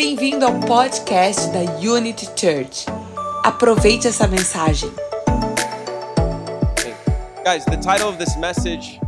Bem-vindo ao podcast da Unity Church. Aproveite essa mensagem. Guys, the title of this message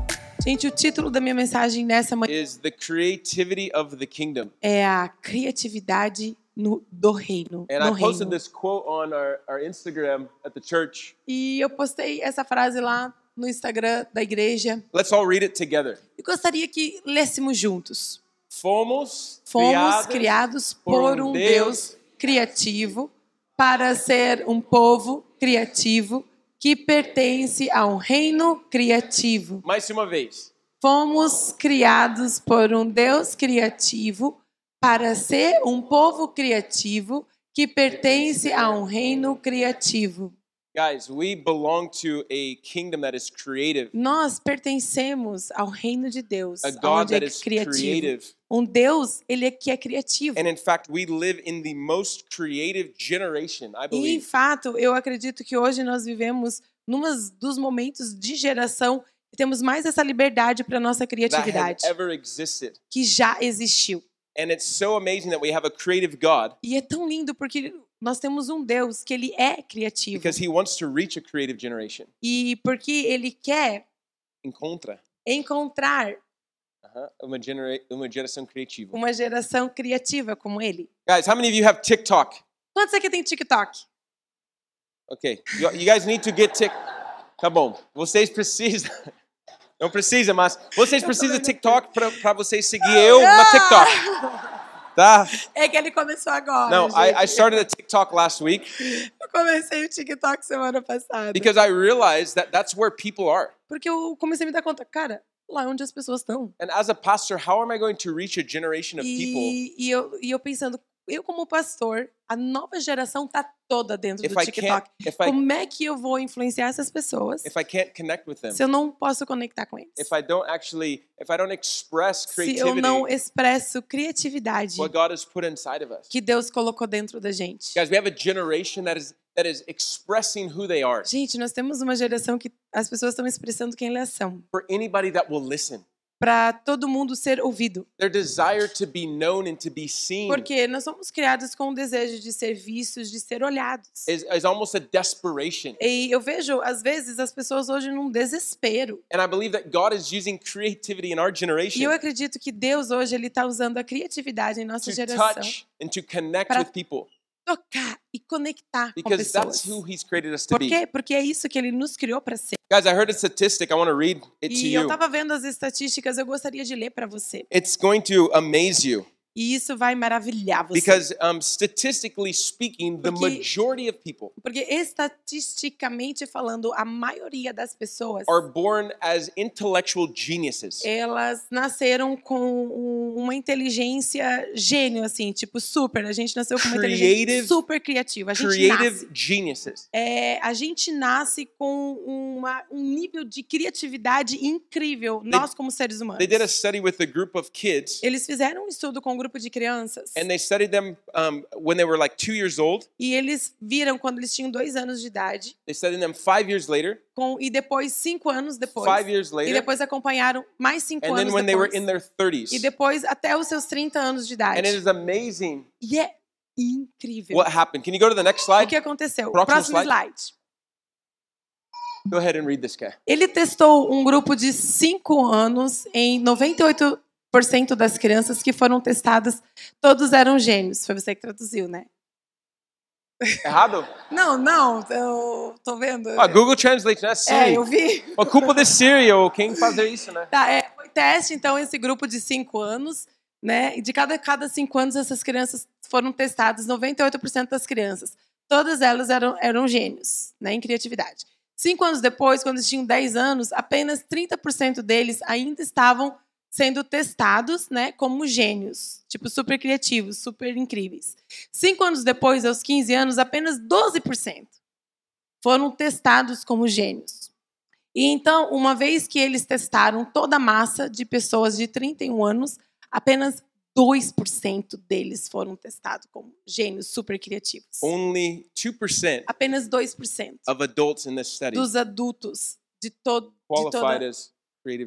Gente, o título da minha mensagem nessa manhã is The Creativity of the Kingdom. é a criatividade no- do reino. And no I posted reino. this quote on our, our Instagram at the church. E eu postei essa frase lá no Instagram da igreja Let's all read it together. e gostaria que lêssemos juntos. Fomos, Fomos criados criados por por um um Deus Deus criativo para ser um povo criativo que pertence a um reino criativo. mais uma vez. Fomos criados por um Deus criativo para ser um povo criativo que pertence a um reino criativo. Guys, we belong to a kingdom that is creative, Nós pertencemos ao reino de Deus, a God onde that é is criativo. Um Deus, ele é que é criativo. And in fact, we live in the most creative generation, I E, em believe, fato, eu acredito que hoje nós vivemos num dos momentos de geração que temos mais essa liberdade para nossa criatividade, ever existed. que já existiu. And it's so amazing that we have a creative God E é tão lindo porque nós temos um Deus que ele é criativo. because he wants to reach a creative generation. E porque ele quer Encontra encontrar Aham, uma, genera uma geração criativa. uma geração criativa como ele. Guys, how many of you have TikTok? Quantos aqui tem TikTok? Okay, you, you guys need to get Tik. Tá bom, vocês precisam. Não precisa, mas vocês precisam de TikTok para vocês seguir eu na TikTok, tá? É que ele começou agora. No, I, I started a TikTok last week Eu comecei o TikTok semana passada. because I realized that that's where people are. Porque eu comecei a me dar conta, cara, lá é onde as pessoas estão. And as a pastor, how am I going to reach a generation of people E, e, eu, e eu pensando, eu como pastor, a nova geração tá toda dentro if do TikTok. I Como é que eu vou influenciar essas pessoas if I can't connect with them? se eu não posso conectar com eles? If I don't actually if I don't express Se eu não expresso criatividade what God has put inside of us. que Deus colocou dentro da gente. Guys, we have a generation that is that is expressing who they are Gente, nós temos uma geração que as pessoas estão expressando quem elas são, for anybody that will listen. Para todo mundo ser ouvido. Their desire to be known and to be seen Porque nós somos criados com o desejo de ser vistos, de ser olhados. is, is almost a desperation. E eu vejo, às vezes, as pessoas hoje num desespero. And I believe that God is using creativity in our E generation eu acredito que Deus hoje ele está usando a criatividade em nossa geração touch tocar e conectar com because that's pessoas. who He's created us to Por be. quê? Porque é isso que ele nos criou para ser. Guys, I heard a statistic. I want to read it to E eu you. estava vendo as estatísticas, eu gostaria de ler para você. It's going to amaze you E isso vai maravilhar você. because, um, statistically speaking, the Porque- majority of people Porque estatisticamente falando, a maioria das pessoas are born as intellectual geniuses. elas nasceram com um- uma inteligência gênio, assim, tipo super. A gente nasceu com uma Creative- inteligência super criativa. A gente Creative nasce. geniuses. É, a gente nasce com uma- um nível de criatividade incrível, nós como seres humanos. They did a study with a group of kids, Eles fizeram um estudo com um grupo de crianças and they studied them um, when they were like two years old. e eles viram quando eles tinham dois anos de idade They studied them five years later, com, e depois cinco anos depois. five years E later, depois acompanharam mais cinco and anos then when they were depois. in their 30s. E depois até os seus 30 anos de idade. And it is amazing E é incrível. what happened. Can you go to the next O slide? que aconteceu? Próximo Próximo slide. slide. Go ahead and read this guy. Ele testou um grupo de 5 anos em 98% das crianças que foram testadas, todos eram gênios. Foi você que traduziu, né? Errado? Não, não, eu tô vendo. Ah, Google Translate, né? é, Siri. eu vi. A culpa de Siri, ou quem fazer isso, né? Tá, é, foi teste, então, esse grupo de 5 anos, né? E de cada, cada cinco anos, essas crianças foram testadas, 98% das crianças. Todas elas eram, eram gênios, né? Em criatividade. Cinco anos depois, quando eles tinham 10 anos, apenas 30% deles ainda estavam sendo testados, né, como gênios, tipo super criativos, super incríveis. Cinco anos depois, aos 15 anos, apenas 12% foram testados como gênios. E então, uma vez que eles testaram toda a massa de pessoas de 31 anos, apenas 2% deles foram testados como gênios super criativos. Only 2% Apenas 2% of adults in this study dos adultos de, to de qualified toda as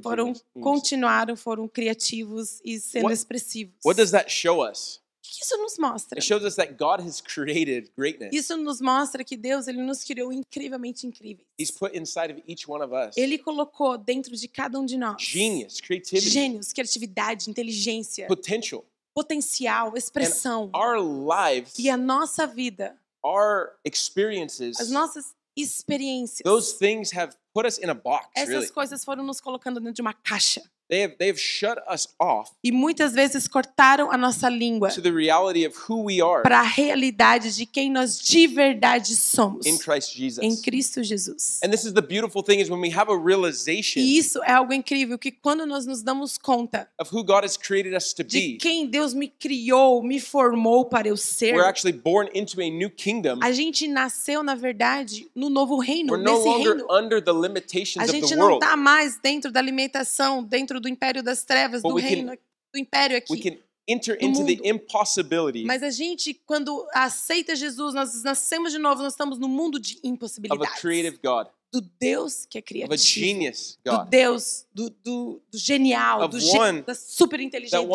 foram genius. continuaram, foram criativos e sendo What- expressivos. What does that show us? que isso nos mostra? It shows us that God has created greatness. Isso nos mostra que Deus ele nos criou incrivelmente incríveis. He's put inside of each one of us Ele colocou dentro de cada um de nós genius, creativity, gênios, criatividade, inteligência, potential. potencial, expressão. Our lives, E a nossa vida, our experiences, as nossas experiências, those things have put us in a box, essas really. coisas foram nos colocando dentro de uma caixa. They have, they have shut us off E muitas vezes cortaram a nossa língua to the reality of who we are para a realidade de quem nós de verdade somos in Christ Jesus. em Cristo Jesus. And this is the beautiful thing is when we have a realization E isso é algo incrível que quando nós nos damos conta of who God has created us to de be, quem Deus me criou, me formou para eu ser, we're actually born into a new kingdom. a gente nasceu na verdade no novo reino, We're no nesse longer reino. under the limitations A of gente the não está mais dentro da alimentação, dentro do império das trevas, But do can- reino, do império aqui. enter into the impossibility Mas a gente, quando aceita Jesus, nós nascemos de novo, nós estamos no mundo de of a impossibilidades. creative God, Do Deus que é criativo. genius Do Deus, do, do, do genial, do one da super inteligente. de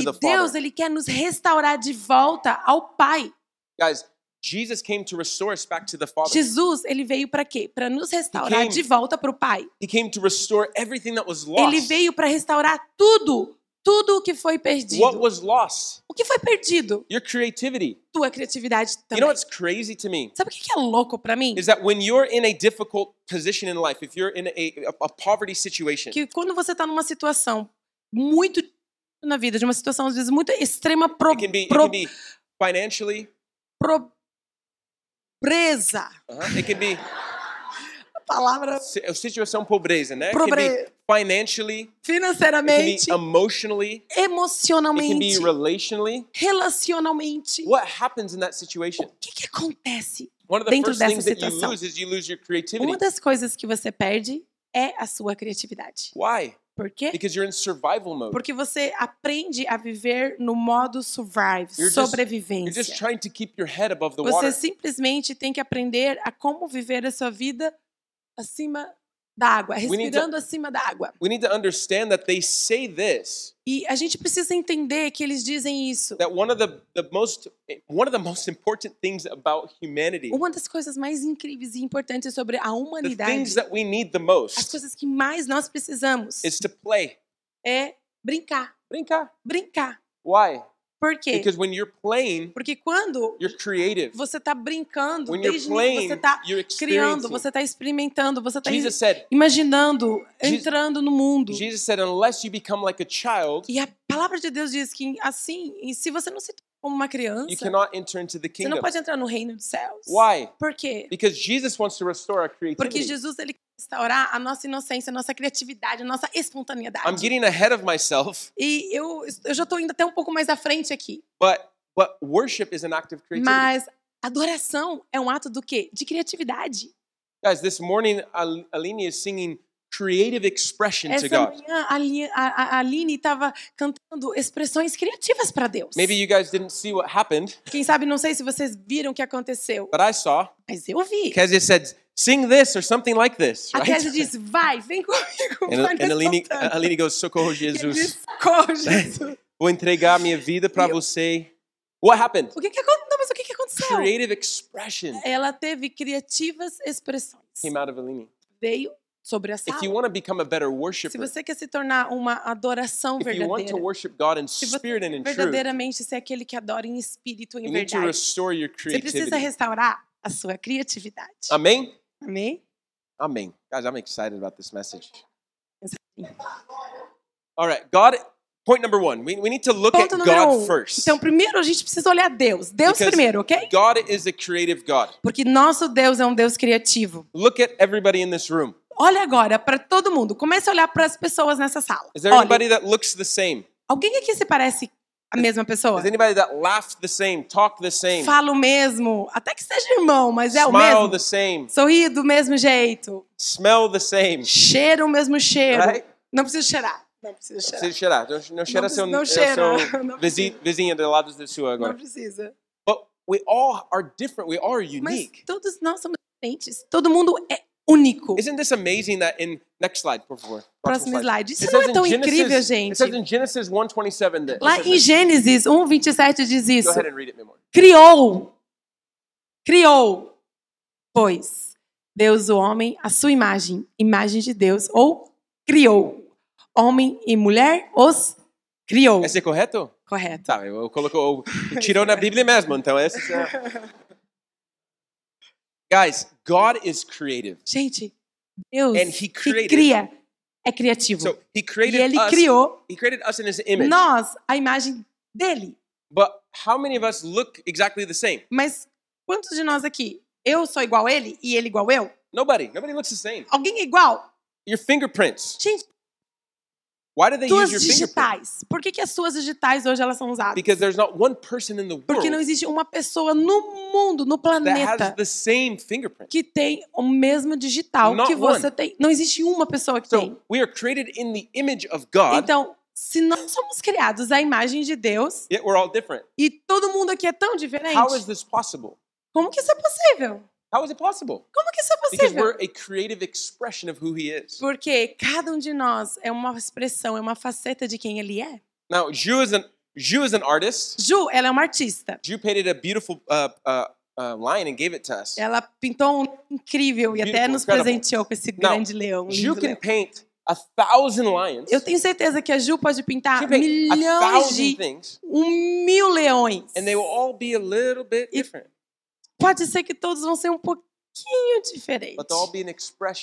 E Deus, ele quer nos restaurar de volta ao Pai. Guys, Jesus came to restore us back to the Father. Jesus, ele veio para quê? Para nos restaurar came- de volta para o Pai. He came to restore everything that was Ele lost. veio para restaurar tudo, tudo o que foi perdido. What was lost? O que foi perdido? Your creativity. Tua criatividade You também. know what's crazy to me? Sabe o que é louco para mim? Is that when you're in a difficult position in life, if you're in a, a, a poverty situation, Que quando você tá numa situação muito na vida, de uma situação às vezes muito extrema pro, it can be, it pro, can be financially, pobreza. uh-huh, it can be A palavra situação pobreza, né? It can be Pobre- financially, financeiramente, emotionally, it can be emocionalmente, relationally. relacionalmente. What happens in that situation? O que, que acontece? One of the Dentro first dessa things that you situação. lose is you lose your creativity. Uma das coisas que você perde é a sua criatividade. Why? Por quê? Because you're in survival mode. Porque você aprende a viver no modo survive, You're just- sobrevivência. You're just trying to keep your head above the Você water. simplesmente tem que aprender a como viver a sua vida acima da água, need to- respirando acima da água. We need to understand that they say this E a gente precisa entender que eles dizem isso. that one of the, the most one of the most important things about humanity, Uma das coisas mais incríveis e importantes sobre a the humanidade, things that we need the as most, coisas que mais nós precisamos is to play. é brincar, Brincar. brincar. Why? Por quê? Because when you're playing, Porque quando you're creative. você está brincando, When you're desde playing, você está criando, você está experimentando, você está Jesus said, imaginando, Jesus- entrando no mundo. Jesus said, unless you become like a child, E a palavra de Deus diz que assim, se você não se como uma you criança, cannot enter into the você não kingdom. pode entrar no reino dos céus. Why? Por quê? Because Jesus wants to restore our Porque creativity. Jesus ele restaurar a nossa inocência, a nossa criatividade, a nossa espontaneidade. I'm getting ahead of myself, E eu, eu já estou indo até um pouco mais à frente aqui. but but worship is an act of creativity. Mas adoração é um ato do quê? De criatividade. Guys, this morning Al- Aline is singing creative expression to Essa God. manhã a, Li- a, a Aline estava cantando expressões criativas para Deus. Maybe you guys didn't see what happened, Quem sabe, não sei se vocês viram o que aconteceu, but I saw. mas eu vi. Kezia said, "Sing this or something like this," A right? Kézia disse, vai, vem comigo. And, vai and Aline. Aline goes, "Socorro, Jesus! "Socorro, Jesus. Vou entregar minha vida para você." What happened? O que que aconteceu? Não, mas o que que aconteceu? Creative expression Ela teve criativas expressões. came out of Aline. Veio sobre a If you sala. want to become a better Se worshiper, você quer se tornar uma adoração if you want to verdadeira, worship God in se você spirit and in truth, verdadeiramente ser aquele que adora em espírito e em you need to verdade, restore your você precisa creativity. restaurar a sua criatividade. Amém? Amém? Amen. Guys, I'm excited about this message. All right, God. Point number one. We, we need to look at Ponto número God um. first. Então, primeiro a gente precisa olhar Deus. Deus Because primeiro, ok? God is a creative God. Porque nosso Deus é um Deus criativo. Look at everybody in this room. Olha agora para todo mundo. Comece a olhar para as pessoas nessa sala. Is there Olha, anybody that looks the same? alguém aqui se parece a mesma pessoa? Is anybody that laughed the same, talked the same, Fala o mesmo, até que seja irmão, mas é o smile mesmo. the same, Sorri do mesmo jeito. smell the same? Cheira o mesmo cheiro. Right? Não precisa cheirar. Não precisa cheirar. Precisa cheirar. Não, não cheira seu, não é cheira. seu Não vizinho, do lado da sua Não agora. precisa. But we all are different. We all are Mas unique. todos nós somos diferentes. Todo mundo é único. Isn't this amazing that in Next slide, por favor. Próximo slide. Isso não é tão Genesis- incrível, It gente? says in Genesis 1:27 that. Lá em. Gênesis 1, 27 diz Go isso. ahead and read it, Memor. Criou. Criou. Pois Deus o homem à sua imagem, imagem de Deus, ou criou. Homem e mulher os criou. Esse é correto? Correto. Tá, eu colocou, tirou na Bíblia mesmo, então esse é... Guys, God is creative. Gente, Deus And he que cria é criativo. So he e created ele us. criou He created us in his image. nós, a imagem dele. But how many of us look exactly the same? Mas quantos de nós aqui? Eu sou igual a ele e ele igual eu? Nobody. Nobody looks the same. Alguém é igual? Your fingerprints. Gente, Why do they tuas use your digitais. Por que, que as suas digitais hoje elas são usadas? Because there's not one person in the Porque não world existe uma pessoa no mundo, no that has planeta, the same fingerprint. que tem o mesmo digital Not que você one. tem. Não existe uma pessoa que tem. So we are created in the image of God, Então, se nós somos criados à imagem de Deus yet we're all different. e todo mundo aqui é tão diferente, How is this possible? como que isso é possível? How is it possible? Como que isso é Because possível? we're a creative expression of who He is. Porque cada um de nós é uma expressão, é uma faceta de quem ele é. Now, Ju is an Ju is an artist. Ju, ela é uma artista. Ju painted a beautiful uh, uh, uh, lion and gave it to us. Ela pintou um incrível e até nos incredible. presenteou com esse Now, grande leão. Ju can leão. paint a thousand lions. Eu tenho certeza que a Ju pode pintar can paint a milhões de things, um mil leões. and they will all be a little bit E- different, Pode ser que todos vão ser um pouquinho diferentes.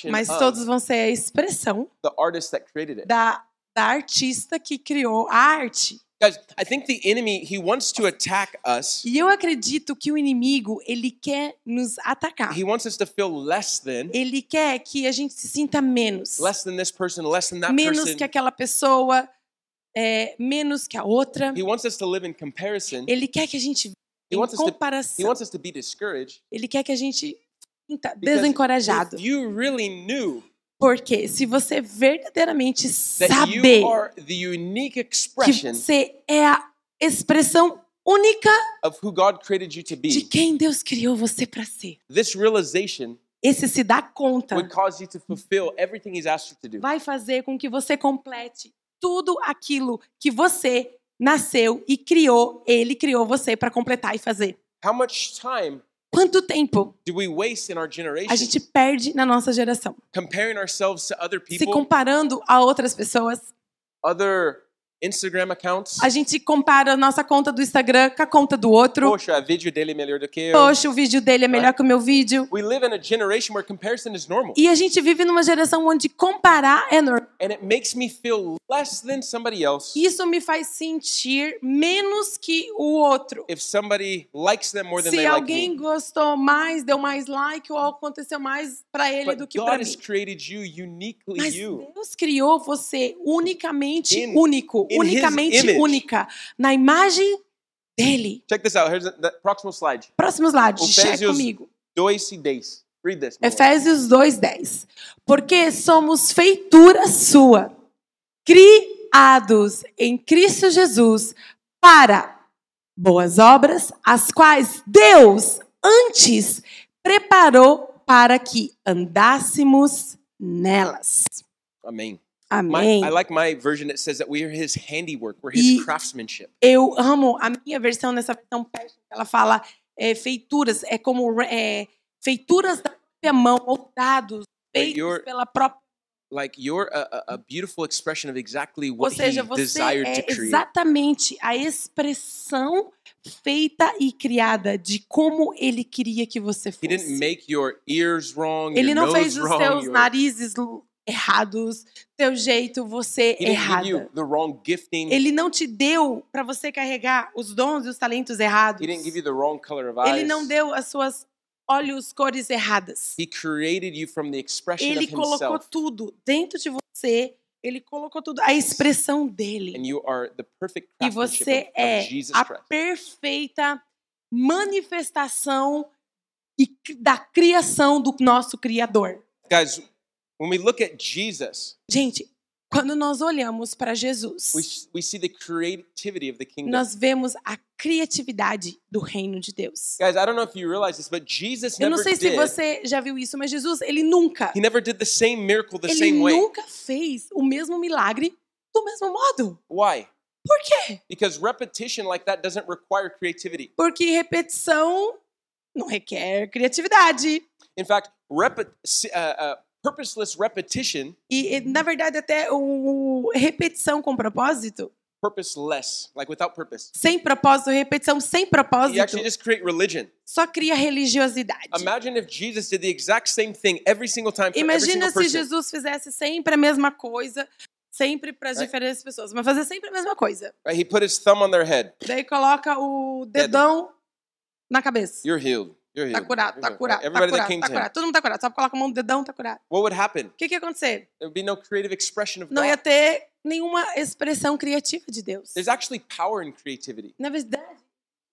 Mas todos vão ser a expressão the artist that created it. da, da artista que criou a arte. Guys, I think the enemy he wants to attack us. E eu acredito que o inimigo, ele quer nos atacar. He wants us to feel less than, Ele quer que a gente se sinta menos. less than this person, less than that menos person. que aquela pessoa, é, menos que a outra. He wants us to live in comparison. Ele quer que a gente em comparação. wants us to be discouraged. Ele quer que a gente sinta desencorajado. Porque se você verdadeiramente saber que você é a expressão única de be, quem Deus criou você para ser. Esse se dá conta vai fazer com que você complete tudo aquilo que você nasceu e criou, ele criou você para completar e fazer. How much time Quanto tempo do we waste in our a gente perde na nossa geração? comparing ourselves to other Se comparando a outras pessoas, other Instagram accounts? a gente compara a nossa conta do Instagram com a conta do outro. Poxa, a vídeo dele é melhor do que eu. Poxa, o vídeo dele é melhor que o meu vídeo. We live in a generation where comparison is normal. E a gente vive numa geração onde comparar é normal. And it makes me feel less than somebody else Isso me faz sentir menos que o outro. if somebody likes them more than Se they like alguém me. gostou mais, deu mais like ou aconteceu mais para ele do But que para mim. created you uniquely Mas you. Deus criou você unicamente In- único, unicamente única, na imagem dele. Check this out. Here's the, the próximo slide. Próximo slide, cheque Efésios comigo. 2 e 10. Read this. Efésios 2:10. Porque somos feitura sua, criados em Cristo Jesus para boas obras, as quais Deus antes preparou para que andássemos nelas. Amém. My, Amém. I like my version that says that we are his handiwork, we're E- his craftsmanship. Eu amo a minha versão nessa versão Passion, ela fala é, feituras, é como é, feituras da própria mão, moldados, feitos you're- pela própria Like you're a, a, beautiful expression of exactly Ou what seja, he você desired é to create. exatamente a expressão feita e criada de como ele queria que você He didn't fosse. make your ears wrong, Ele your não nose fez os wrong, seus your- narizes errados, teu jeito, você He you errada. Ele não te deu para você carregar os dons e os talentos errados. Ele não deu as suas olhos, cores erradas. Ele colocou tudo dentro de você. Ele colocou tudo, a expressão dele. E você é a perfeita manifestação da criação do nosso Criador. Guys, Gente, Quando nós olhamos para Jesus, we, we see the creativity of the kingdom. nós vemos a criatividade do reino de Deus. Guys, I don't know if you realize this, but Jesus Eu não sei se did. você já viu isso, mas Jesus, ele nunca, He never did the same miracle the ele same way. nunca fez o mesmo milagre do mesmo modo. Why? Por quê? Because repetition like that doesn't require creativity. Porque repetição não requer criatividade. In fact, repe- s- uh, uh, purposeless repetition, E, na verdade, até o, o repetição com propósito, purposeless, like without purpose, sem propósito, repetição sem you propósito, actually just create religion. só cria religiosidade. Imagine if Jesus did the exact same thing every single time for every Imagina single se person. Jesus fizesse sempre a mesma coisa, sempre para as Right. diferentes pessoas, mas fazer sempre a mesma coisa. Right? He put his thumb on their head. Daí coloca o dedão na cabeça. You're healed. You're. Tá curado, You're tá curado, tá that curado, tá him. curado. Todo mundo tá curado, só coloca a mão no dedão, tá curado. What would happen? O que que ia acontecer? There would be no creative expression of Não ia ter nenhuma expressão criativa de Deus. There's actually power in creativity. Na verdade,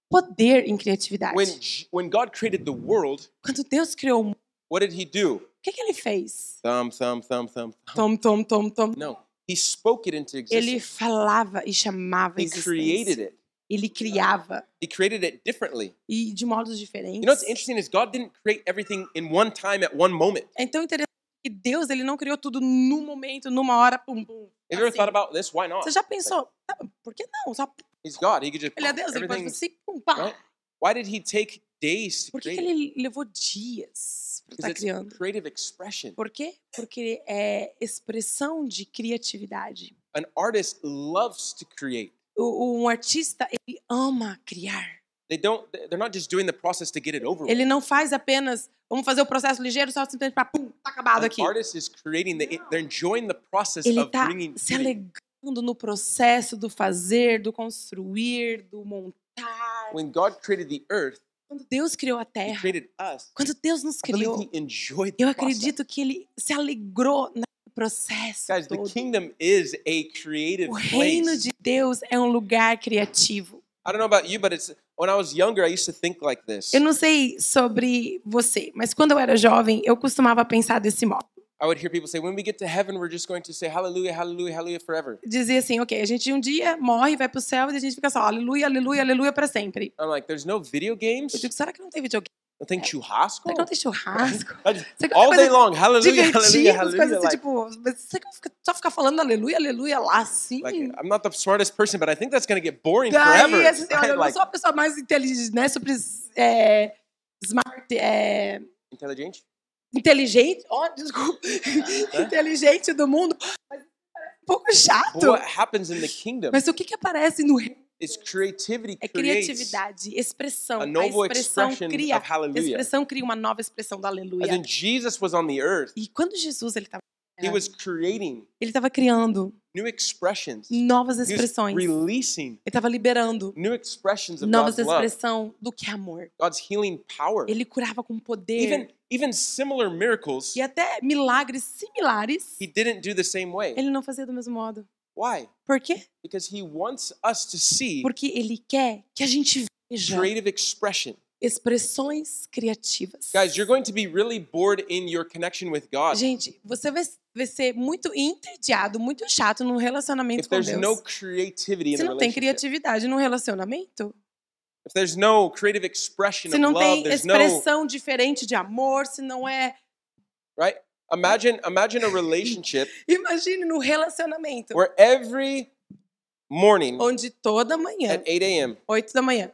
poder em criatividade. When, when God created the world, Quando Deus criou o mundo, what did he do? o que, que ele fez? Thumb, thumb, thumb, thumb. Tom, tom, tom, tom. No. He spoke it into Ele existence. falava e chamava He created existência. it. Ele criava He created it differently. e de modos diferentes. You know what's interesting is God didn't create everything in one time at one moment. É tão interessante que Deus ele não criou tudo no momento, numa hora, pum, pum. Have you ever assim. thought about this? Why not? Você já pensou? "Ah, por que não? Só He's God. He could just ele é Deus, ele pode assim, pum, pá. right? Why did he take days to Por que, ele levou dias para estar Because it's criando? creative expression. Por quê? Porque é expressão de criatividade. An artist loves to create. O, um artista, ele ama criar. They don't. They're not just doing the process to get it over. with. Ele não faz apenas, vamos fazer o processo ligeiro, só simplesmente para, pum, tá acabado aqui. Ele of tá bringing se alegrando no processo do fazer, do construir, do montar. When God created the earth, Quando Deus criou a terra, quando Deus nos criou, eu acredito que ele se alegrou no processo Guys, the todo. kingdom is a creative O reino place. de Deus é um lugar criativo. I don't know about you, but it's when I was younger, I used to think like this. Eu não sei sobre você, mas quando eu era jovem, eu costumava pensar desse modo. I would hear people say, "When we get to heaven, we're just going to say Hallelujah, Hallelujah, Hallelujah forever." Dizia assim, ok, a gente um dia morre, vai pro céu e a gente fica só, aleluia, aleluia, aleluia para sempre. I'm like, "There's no video games. Eu digo, será que não tem videogame? Não tem churrasco. Será que não tem churrasco? Tem All day long, Hallelujah, Hallelujah, Hallelujah. assim, Like, tipo, você fica- só ficar falando aleluia, aleluia lá, assim. like, I'm not the smartest person, but I think that's gonna get boring Daí, forever. olha, eu não sou a pessoa mais inteligente, né, super é, smart, é, intelligent. inteligente, ó, desculpa, inteligente do mundo, mas um pouco But chato. what happens in the kingdom Mas o que que aparece no reino? É criatividade, expressão. a A noble expressão cria, of a Hallelujah. expressão cria uma nova expressão do As aleluia. in Jesus was on the earth, E quando Jesus ele estava he was creating ele estava criando new expressions. novas expressões. Ele releasing estava liberando new expressions of novas expressões do que é amor. God's healing power. Ele curava com poder. Even even similar miracles, E até milagres similares, he didn't do the same way. ele não fazia do mesmo modo. Why? Por quê? Because he wants us to see Porque ele quer que a gente veja creative expression. expressões criativas. Guys, you're going to be really bored in your connection with God Gente, você vai, vai ser muito entediado, muito chato num relacionamento if com there's Deus. no creativity in Se não tem criatividade no relacionamento, If there's no creative expression se of não love, tem there's no expressão diferente de amor, se não é. right. Imagine imagine a relationship Imagine no relacionamento, where every morning onde toda manhã, at 8 a.m. 8 da manhã,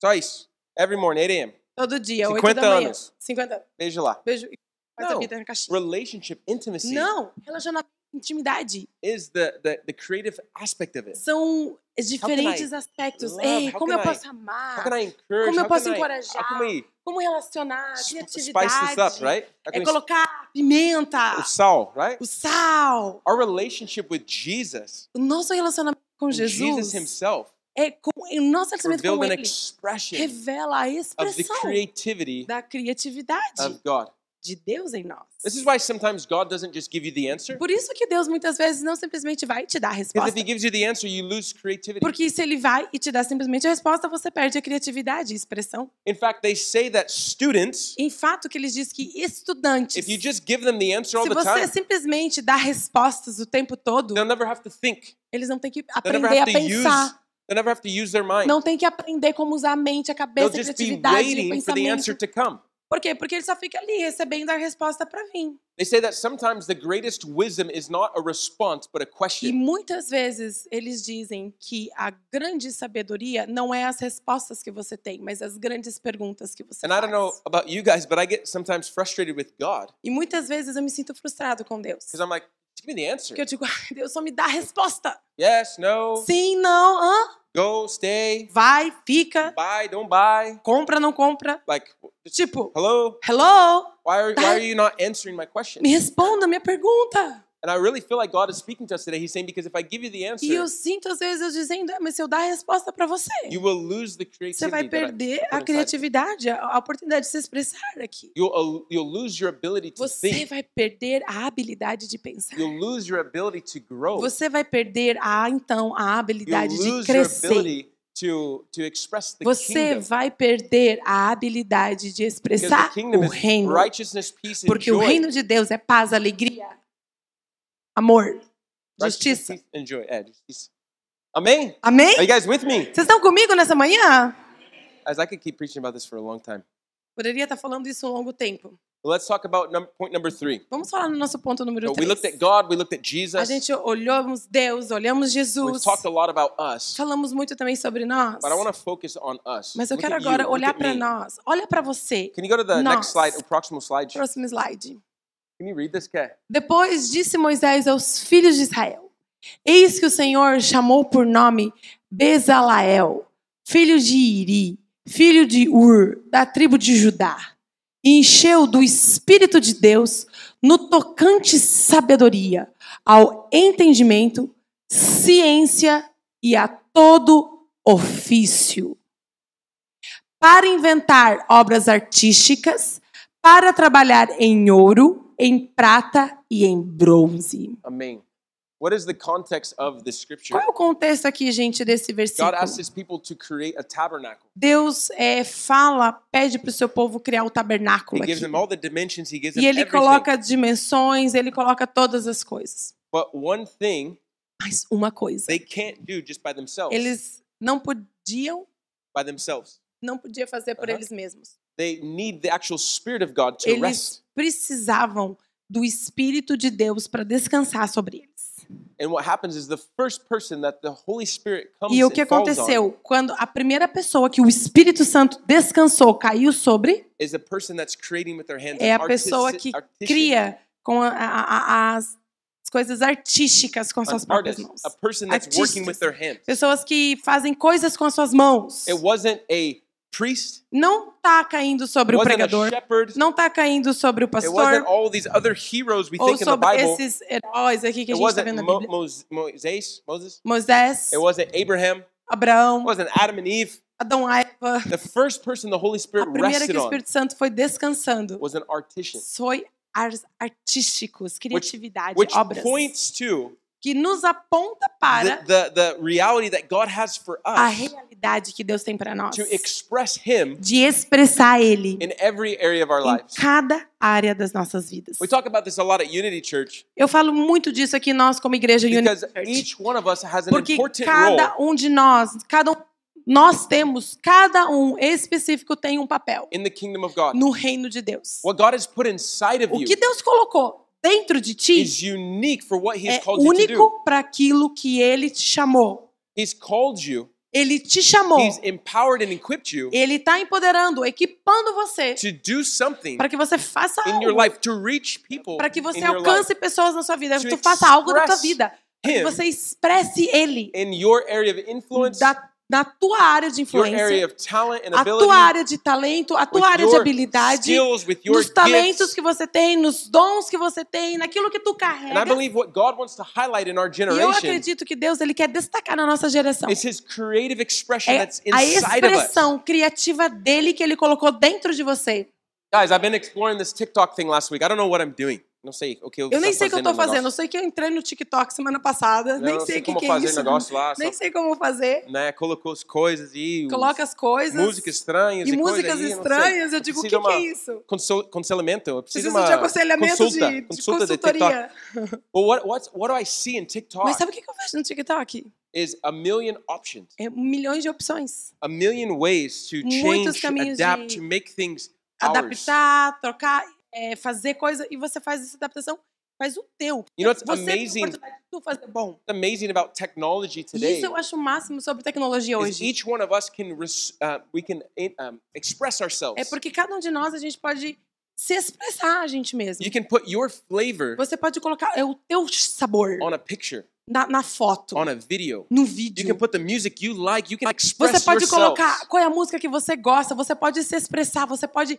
Só isso. Every morning, 8 a.m. todo dia, 8 50 da manhã. anos. 50 anos. Beijo lá. Beijo. Faz a Não. vida na caixinha. Relationship, intimacy Não, relacionamento, intimidade. is the, the, the creative aspect of it. São diferentes aspectos. love? Ei, How como can eu I- posso How amar? can I encourage? Como eu how posso can I- encorajar? How can we Como relacionar? Criatividade. spice this up, right? We É colocar pimenta, o sal, right? o sal. Our relationship with Jesus, O nosso relacionamento com Jesus Jesus himself, é com o nosso relacionamento com ele revela a of the expressão creativity da criatividade of God. De Deus em nós. This is why sometimes God doesn't just give you the answer. Por isso que Deus muitas vezes não simplesmente vai te dar a Because if resposta. He gives you the answer, you lose creativity. Porque se ele vai e te dá simplesmente a resposta, você perde a criatividade e expressão. In fact, they say that students, Em fato, que eles dizem que estudantes, if you just give them the answer all se the você time, simplesmente dá respostas o tempo todo, they'll never have to think. eles não têm que aprender a have to use. pensar. They'll never have to use their mind. Não tem que aprender como usar a mente, a cabeça, a criatividade, o pensamento. Por quê? Porque ele só fica ali recebendo a resposta para vir. They say that sometimes the greatest wisdom is not a response, but a E question. muitas vezes eles dizem que a grande sabedoria não é as respostas que você tem, mas as grandes perguntas que você And I don't know faz. about you guys, but I get sometimes frustrated with God E muitas vezes eu me sinto frustrado com Deus. because I'm like, give me the answer. Porque eu digo, "Ai, Deus só me dá a resposta. Yes, no, Sim, não, hã? go, stay, Vai, fica, buy, don't buy. compra, não compra. Like, Tipo, hello, hello, why are, why That- are you not answering my question? me responda a minha pergunta. And I really feel like God is speaking to us today. He's saying, because if I give you the answer, E eu sinto às vezes eu dizendo, "Ah, mas se eu dar a resposta para você, you will lose the você vai perder a criatividade, a oportunidade de se expressar aqui. You'll, uh, you'll lose your ability to Você think. vai perder a habilidade de pensar. You'll lose your ability to grow. Você vai perder a então a You'll habilidade de lose your crescer. to, to express the Você kingdom. vai perder a habilidade de expressar o reino. peace, Porque o reino de Deus é paz, alegria, amor, justiça. peace, and joy. É, justiça. Amém? Amém? Are you guys with me? Vocês estão comigo nessa manhã? As I could keep preaching about this for a long time. Poderia estar falando isso um longo tempo. Let's talk about point number three. Vamos falar no nosso ponto número So we looked at 3. God, we looked at A Jesus. gente olhamos Deus, olhamos We've Jesus. talked a lot about us. Falamos muito também sobre nós. But I want to focus on us. Mas eu Look quero you, agora look olhar para nós. Olha para você. Can you go to the Nós. next slide, or proximal slide? Próximo slide. Depois disse Moisés aos filhos de Israel: Eis que o Senhor chamou por nome Bezalael, filho de Iri, filho de Ur, da tribo de Judá, e encheu do Espírito de Deus no tocante sabedoria, ao entendimento, ciência e a todo ofício, para inventar obras artísticas, para trabalhar em ouro, em prata e em bronze. Amém. What is the context of this scripture? Qual é o contexto aqui, gente, desse versículo? God asked his people to create a tabernacle. Deus é, fala, pede para o seu povo criar o He tabernáculo gives aqui. them all the dimensions, he gives E them ele everything. coloca dimensões, ele coloca todas as coisas. But one thing Mas uma coisa, they can't do just by themselves. eles não podiam, By themselves. não podiam fazer por Aham. eles mesmos. They need the actual spirit of God to rest. Precisavam do Espírito de Deus para descansar sobre eles. And what happens is the first person that the Holy Spirit comes E o que aconteceu? Quando a primeira pessoa que o Espírito Santo descansou, caiu sobre, é a pessoa que cria com a- a- a- as coisas artísticas com suas próprias mãos. a person that's working Artistas. with their hands. Pessoas que fazem coisas com as suas mãos. It wasn't a priest. Não tá caindo sobre o a pregador, não tá caindo sobre o pastor ou sobre esses heróis aqui que a gente está vendo na Bíblia. Moisés, wasn't Abraham. It Abraão, wasn't Adam and Eve. Adão, Eva. The first person the Holy A Spirit primeira rested que o Espírito Santo foi descansando was an artisan, foi artísticos, criatividade, which obras, points to que nos aponta para the, the, the reality that God has for a realidade que Deus tem para nós, to express Him de expressar Ele in every area of our em cada área das nossas vidas. We talk about this a lot at Unity Church Eu falo muito disso aqui nós como igreja Unity Church, each one of us has an porque important cada um de nós, cada um, nós temos, cada um específico tem um papel no reino de Deus. O que Deus colocou dentro de ti is unique for what He has é único para aquilo que Ele te chamou. He's called you, Ele te chamou. He's empowered and equipped you Ele está empoderando, equipando você to do something para que você faça in your algo, life, to reach people para que você in your alcance pessoas na sua vida, To que tu faça algo tua express vida, para que você expresse Ele in your area of influence, da, na tua área de influência, a tua área de talento, a tua área de habilidade, skills, nos talentos gifts. que você tem, nos dons que você tem, naquilo que tu carrega. E eu acredito que Deus ele quer destacar na nossa geração. É a expressão criativa dele que ele colocou dentro de você. Guys, I've been exploring this TikTok thing last week. I don't know what I'm doing. Não sei o que eu Eu nem sei o que eu tô fazendo. Eu sei que eu entrei no TikTok semana passada. Eu nem sei o que, como que é fazer isso. negócio lá. Nem só, sei como fazer. né, colocou as coisas e Coloca as coisas. músicas estranhas e e, músicas aí, sei. estranhas. Eu digo, o que, Precisa que é uma- isso? Conselhamento. Eu preciso Preciso uma de aconselhamento consulta, de, de consulta de consultoria. TikTok. But what, what's, what do I see in TikTok Mas sabe o que eu vejo no TikTok? is a million options, É milhões de opções. a million ways to Muitos change, caminhos adapt, de to make things ours. Adaptar, trocar, é, fazer coisa. E você faz essa adaptação, faz o teu. You know what's você tem a amazing? de tu fazer bom. Amazing about technology today isso eu acho o máximo sobre tecnologia hoje. each one of us can res- uh, we can um, express ourselves. É porque cada um de nós a gente pode se expressar a gente mesmo. You can put your flavor Você pode colocar é o teu sabor on a picture, na, na foto, on a video. no You vídeo. can put the music you like. You can express Você pode yourself. colocar qual é a música que você gosta, você pode se expressar, você pode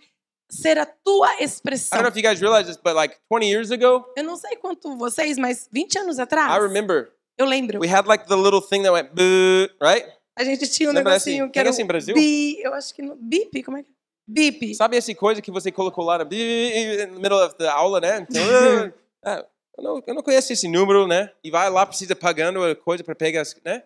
ser a tua I expressão. don't know if you guys realize this, but like 20 years ago, Eu não sei quanto vocês, mas 20 anos I atrás, remember eu lembro, we had like the little thing that went boo, right? a gente tinha um Lembra negocinho que era assim em Brasil? bi, eu acho que no, bip, como é que é? Bip. Sabe essa coisa que você colocou lá no no middle of the aula, né? Então, ah, eu, não, eu não conheço esse número, né? E vai lá, precisa pagando a coisa para pegar, as- né?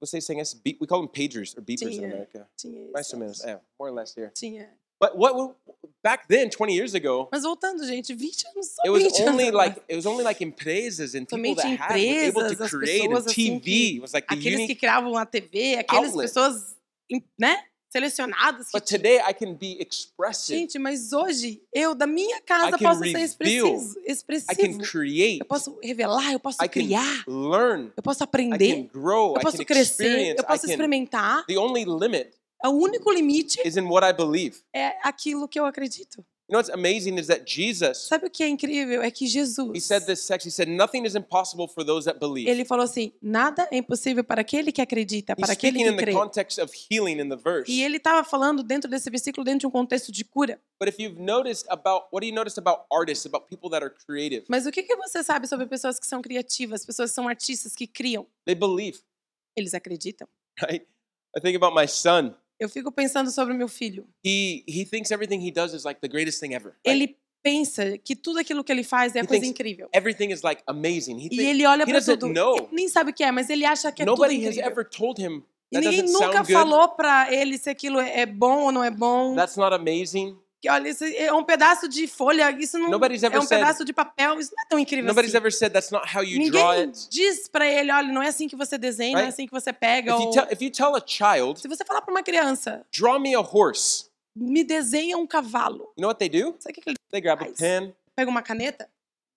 Vocês têm esse beep, we call them pagers or beepers in Tinha. America. Tinha isso, Mais ou menos, é, more or less here. Tinha. But what, back then, 20 years ago, Mas voltando, gente, 20 anos só it was 20 anos only atrás. like it was only like empresas and people that had were able to create and pessoas, assim, TV que- was like the aqueles que criavam a TV, aquelas outlet. pessoas, né, selecionadas But today I can be expressive. Gente, mas hoje eu da minha casa I posso ser reveal. expressivo, I can expressivo. create. Eu posso revelar, eu posso I can criar, learn. eu posso I aprender, can grow. eu I posso can crescer, experience. eu posso I can. experimentar. The only limit O único limite is in what I believe. é aquilo que eu acredito. You know what's amazing is that Jesus, Sabe o que é incrível? É que he Jesus, said this section, he said, nothing is impossible for those that believe. ele falou assim, nada é impossível para aquele que acredita, He's para aquele speaking que in the crê. context of healing in the verse. E ele estava falando dentro desse versículo, dentro de um contexto de cura. But if you've noticed about, what do you notice about artists, about people that are creative? Mas o que, que você sabe sobre pessoas que são criativas, pessoas que são artistas, que criam? They believe, Eles acreditam. right? I think about my son. Eu fico pensando sobre o meu filho. He he thinks everything he does is like the greatest thing ever. right? Ele pensa que tudo aquilo que ele faz é He coisa incrível. Everything is like amazing. He E ele olha para tudo. know. Ele nem sabe o que é, mas ele acha que é tudo Nobody has incrível. ever told him E that ninguém doesn't nunca falou para ele se aquilo é bom ou não é bom. That's not amazing. Que olha, isso é um pedaço de folha, isso não Nobody's é ever um said- pedaço de papel, isso não é tão incrível Nobody's assim. ever said that's not how you draw Ninguém it. diz para ele, olha, não é assim que você desenha, não é Right? assim que você pega. If you ou- tell if you tell a child, Se você falar para uma criança, draw me a horse, me desenha um cavalo, you know what they do? sabe o que que ele They grab a pen. pega uma caneta?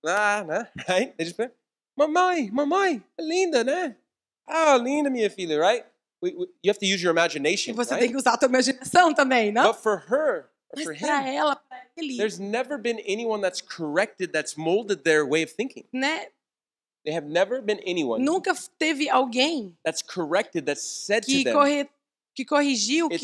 Ah, né? Right? They just put, mamãe, mamãe, é linda, né? Ah, linda minha filha, right? We, we, you have to use your E imagination, você right? tem que usar a tua imaginação também, não? But for her, Mas for para him, ela, para ele, there's never been anyone that's corrected, that's molded their way of thinking. né? They have never been anyone Nunca teve alguém that's corrected, that's said to que, them, corre, que corrigiu, que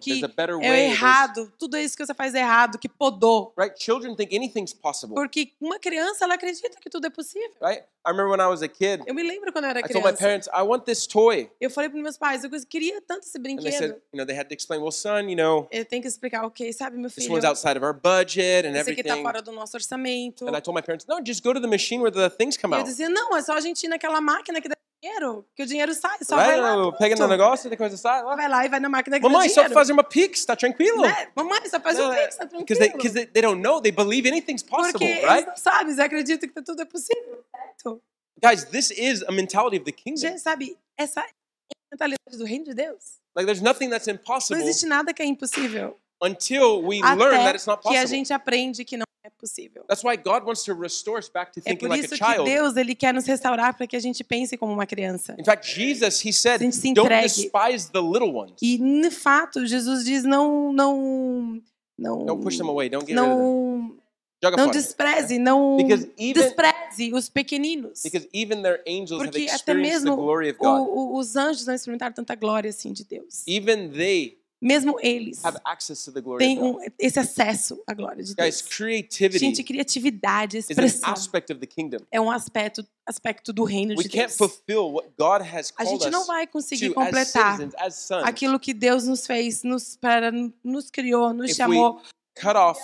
que é errado, tudo isso que você faz é errado, que podou. Right? Children think anything's possible, Porque uma criança, ela acredita que tudo é possível. right? I remember when I was a kid, Eu me lembro quando eu era I told my criança. parents, I want this toy. Eu falei para meus pais, eu queria tanto esse And they brinquedo. said, you know, they had to explain, well, son, you know, Eu tenho que explicar, ok, sabe, meu this filho, one's outside of our budget and esse aqui tá everything. fora do nosso orçamento. And I told my parents, no, just go to the machine where the things come E eu out. dizia, não, é só a gente ir naquela máquina que dá dinheiro, que o dinheiro sai, só Right? vai lá. Pega no negócio, depois sai lá. Vai lá e vai na máquina que Mamãe, só fazer uma pix, tá tranquilo. Né? Mamãe, só faz um pix, tá tranquilo. Because they, because they, they don't know, they believe anything's possible, Porque eles right? não sabem, eles acreditam que tudo é possível, certo? Guys, this is a mentality of the kingdom. Gente, sabe, essa é a mentalidade do reino de Deus. Like, there's nothing that's Não impossible existe nada que é impossível. until we learn that Até it's not que a possible. gente aprende que não é possível. That's why God wants to restore us back to É thinking por like isso a que child. Deus ele quer nos restaurar para que a gente pense como uma criança. In fact, Jesus, he said, don't despise the little ones. E de fato, Jesus diz não não não Don't push them away. Don't get rid of them. não Joga não fora. despreze, não Because even, despreze os pequeninos. Porque até mesmo o- os anjos não experimentaram tanta glória assim de Deus. Even they Mesmo eles têm um, esse acesso à glória de Guys, Deus. creativity Gente, criatividade, expressão é um aspecto aspecto do reino We de can't Deus. fulfill what God has A gente não vai conseguir as completar citizens, as sons, aquilo que Deus nos fez, nos para nos criou, nos chamou cut off,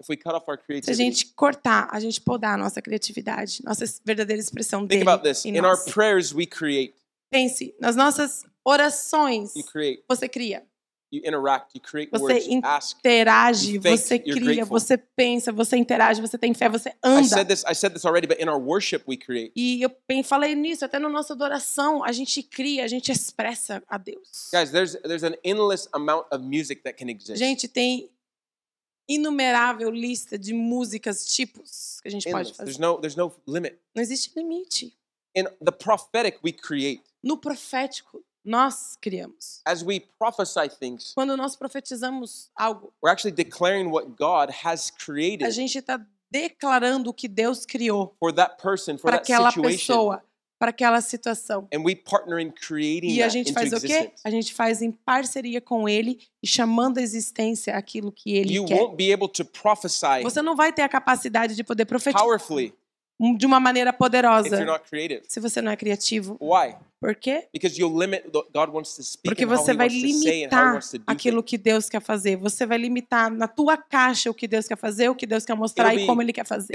if we cut off our Se a gente cortar, a gente podar a nossa criatividade, nossa verdadeira expressão think dele about this. em In our nós. prayers, we create. Pense, nas nossas orações, You create. você cria. You interact. You create Você interage, você cria, você pensa, você interage, você tem fé, você anda. E eu bem falei nisso, até na nossa adoração, a gente cria, a gente expressa a Deus. Guys, there's there's an endless amount of music that can exist. Gente, tem inumerável lista de músicas, tipos que a gente pode fazer. There's no there's no limit. Não existe limite. In the prophetic, we create. No profético, nós criamos. As we prophesy things, Quando nós profetizamos algo, we're actually declaring what God has a created gente está declarando o que Deus criou for that person, for para that aquela situation. pessoa, para aquela situação. And we partner in creating E a gente faz o quê? A gente faz em parceria com ele e chamando à existência aquilo que ele You quer. won't be able to prophesy Você não vai ter a capacidade de poder profetizar powerfully de uma maneira poderosa se você não é criativo. Why? Por quê? Porque você vai limitar do aquilo que Deus quer fazer. Você vai limitar na tua caixa o que Deus quer fazer, o que Deus quer mostrar It'll e be- como Ele quer fazer.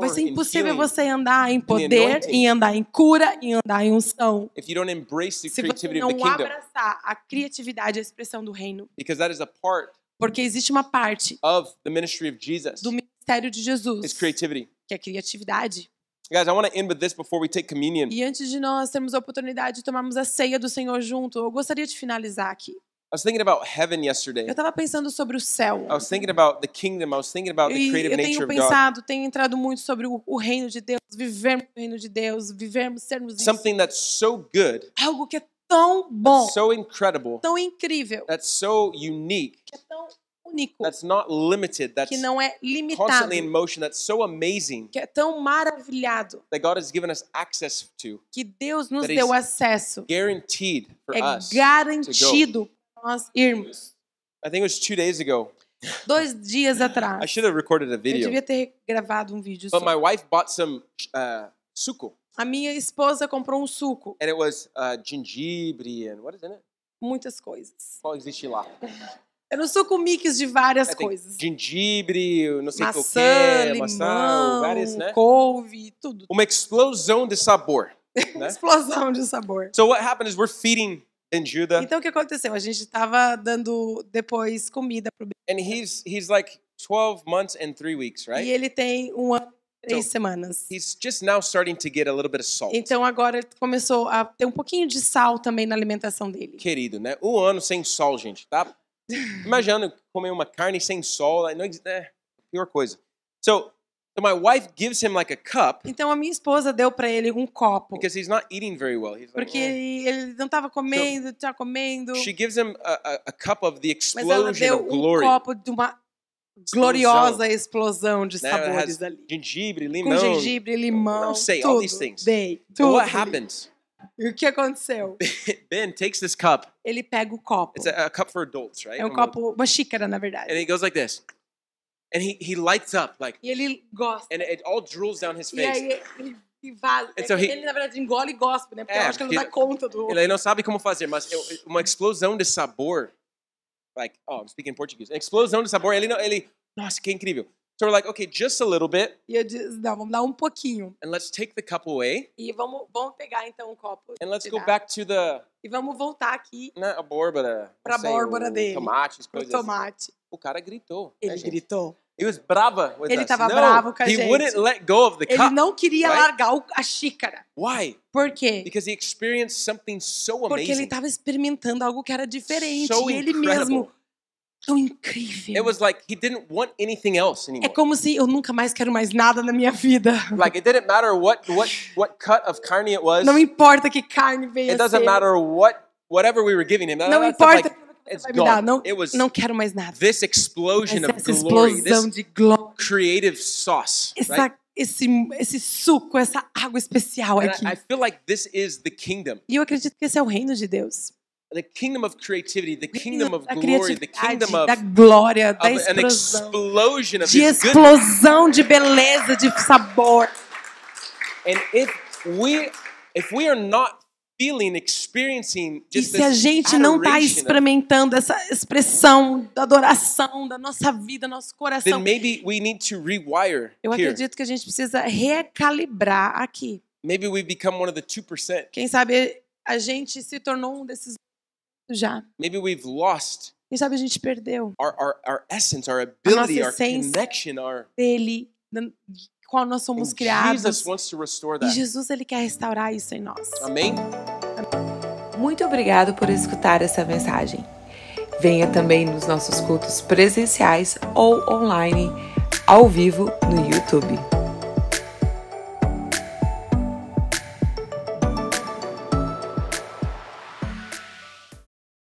Vai ser impossível você andar em poder, em andar em cura, em andar em unção. if you don't embrace the Se você não abraçar a criatividade, a expressão do reino. Because that is a part Porque existe uma parte of the ministry of Jesus. Ministério de Jesus, Is creativity. que é criatividade. Guys, I want to end with this before we take communion. E antes de nós termos a oportunidade de tomarmos a ceia do Senhor junto, eu gostaria de finalizar aqui. I was thinking about heaven yesterday. Eu estava pensando sobre o céu. I was thinking about the kingdom. I was thinking about the creative eu nature tenho of God. pensado, tenho entrado muito sobre o, o reino de Deus, vivermos o reino de Deus, vivermos, sermos isso. Something that's so good, Algo que é tão bom, that's so incredible, tão incrível, that's so unique, que é tão único, that's not limited, that's que não é limitado, constantly in motion, that's so amazing que é tão maravilhado, that God has given us access to, que Deus nos deu acesso. guaranteed for É us. garantido para nós irmos. I think it was two days ago. Dois dias I atrás, should have recorded a eu video. devia ter gravado um vídeo But sobre. my wife bought some uh, suco, A minha esposa comprou um suco, and it was uh, gengibre and what is in it? muitas coisas. Qual existe lá? Era um suco mix de várias think coisas. gengibre, não sei o Maçã, que, maçã, várias, limão, né? couve, tudo. Uma explosão de sabor. né? Explosão de sabor. So what happened is we're feeding Então o que aconteceu? A gente estava dando depois comida pro bebê. and he's he's like 12 months and three weeks, E right? ele tem um ano e três So- semanas. He's just now starting to get a little bit of salt. Então agora ele começou a ter um pouquinho de sal também na alimentação dele. Querido, né? Um ano sem sol, gente, tá? Imaginando comer uma carne sem sol, não existe, é pior coisa. So, so my wife gives him like a cup Então a minha esposa deu para ele um copo. because he's not eating very well. He's like, Porque "Eh." ele, ele não estava comendo, estava comendo. She gives him a, a, cup of the Mas ela explosion deu of um glory. copo de uma gloriosa explosão de Né? Sabores ali. gengibre, Com limão. gengibre, limão, say all tudo. these things. Dei, But tudo. what happens? E o que aconteceu? Ben takes this cup. Ele pega o copo. It's a, a cup for adults, right? É um copo, uma xícara, na verdade. And he goes like this. And he, he lights up, like, E ele gosta. and it all drools down his E face. aí ele, vaza. And so he- ele, na verdade, engole e gospe, né? Porque É, eu acho que ele não dá conta do... Ele não sabe como fazer, mas uma explosão de sabor. Like, oh, I'm speaking Portuguese. Explosão de sabor. Ele, não- ele, nossa, que incrível. So we're like, okay, just a little bit, E eu disse, não, vamos dar um pouquinho. and let's take the cup away, E vamos, vamos pegar, então, um copo. and let's go back to the, E vamos voltar aqui not a bórbara, Pra não sei, bórbara o dele, tomate, as pro coisas. assim. tomate. O cara gritou. né, Ele gente? gritou. He was brava with Ele us. tava no, bravo com a he gente. wouldn't let go of the Ele cup. não queria right? largar o- a xícara. Why? Por quê? Because he experienced something so Porque ele amazing. estava experimentando algo que era diferente. So e ele incredible. mesmo, tão incrível. It was like he didn't want anything else É anymore. como se eu nunca mais quero mais nada na minha vida. Like it didn't matter what what what cut of carne it was. Não importa que carne venha It doesn't ser. matter what whatever we were giving him. That- Não importa like, it's gone. Não, It was não quero mais nada. this explosion of essa glory, explosão this de glória. creative sauce, Essa, right? esse, esse suco, essa água especial And aqui. I, I feel like this is the kingdom, E eu acredito que esse é o reino de Deus. The kingdom of creativity, the kingdom of glory, the kingdom of, da glória, da of an explosão. explosion of De explosão de beleza, de sabor. And if we if we are not feeling, experiencing E just se a this gente não está experimentando essa expressão da adoração da nossa vida, nosso coração, maybe we need to rewire eu here. acredito que a gente precisa recalibrar aqui. Maybe we become one of the 2%. Quem sabe a gente se tornou um desses já. Maybe we've lost Quem sabe a gente perdeu our, our, our essence, our ability, our essência. connection, our dele, qual nós somos and criados. Jesus wants to restore E that. Jesus ele quer restaurar isso em nós. Amém? Muito obrigado por escutar essa mensagem. Venha também nos nossos cultos presenciais ou online, ao vivo no YouTube.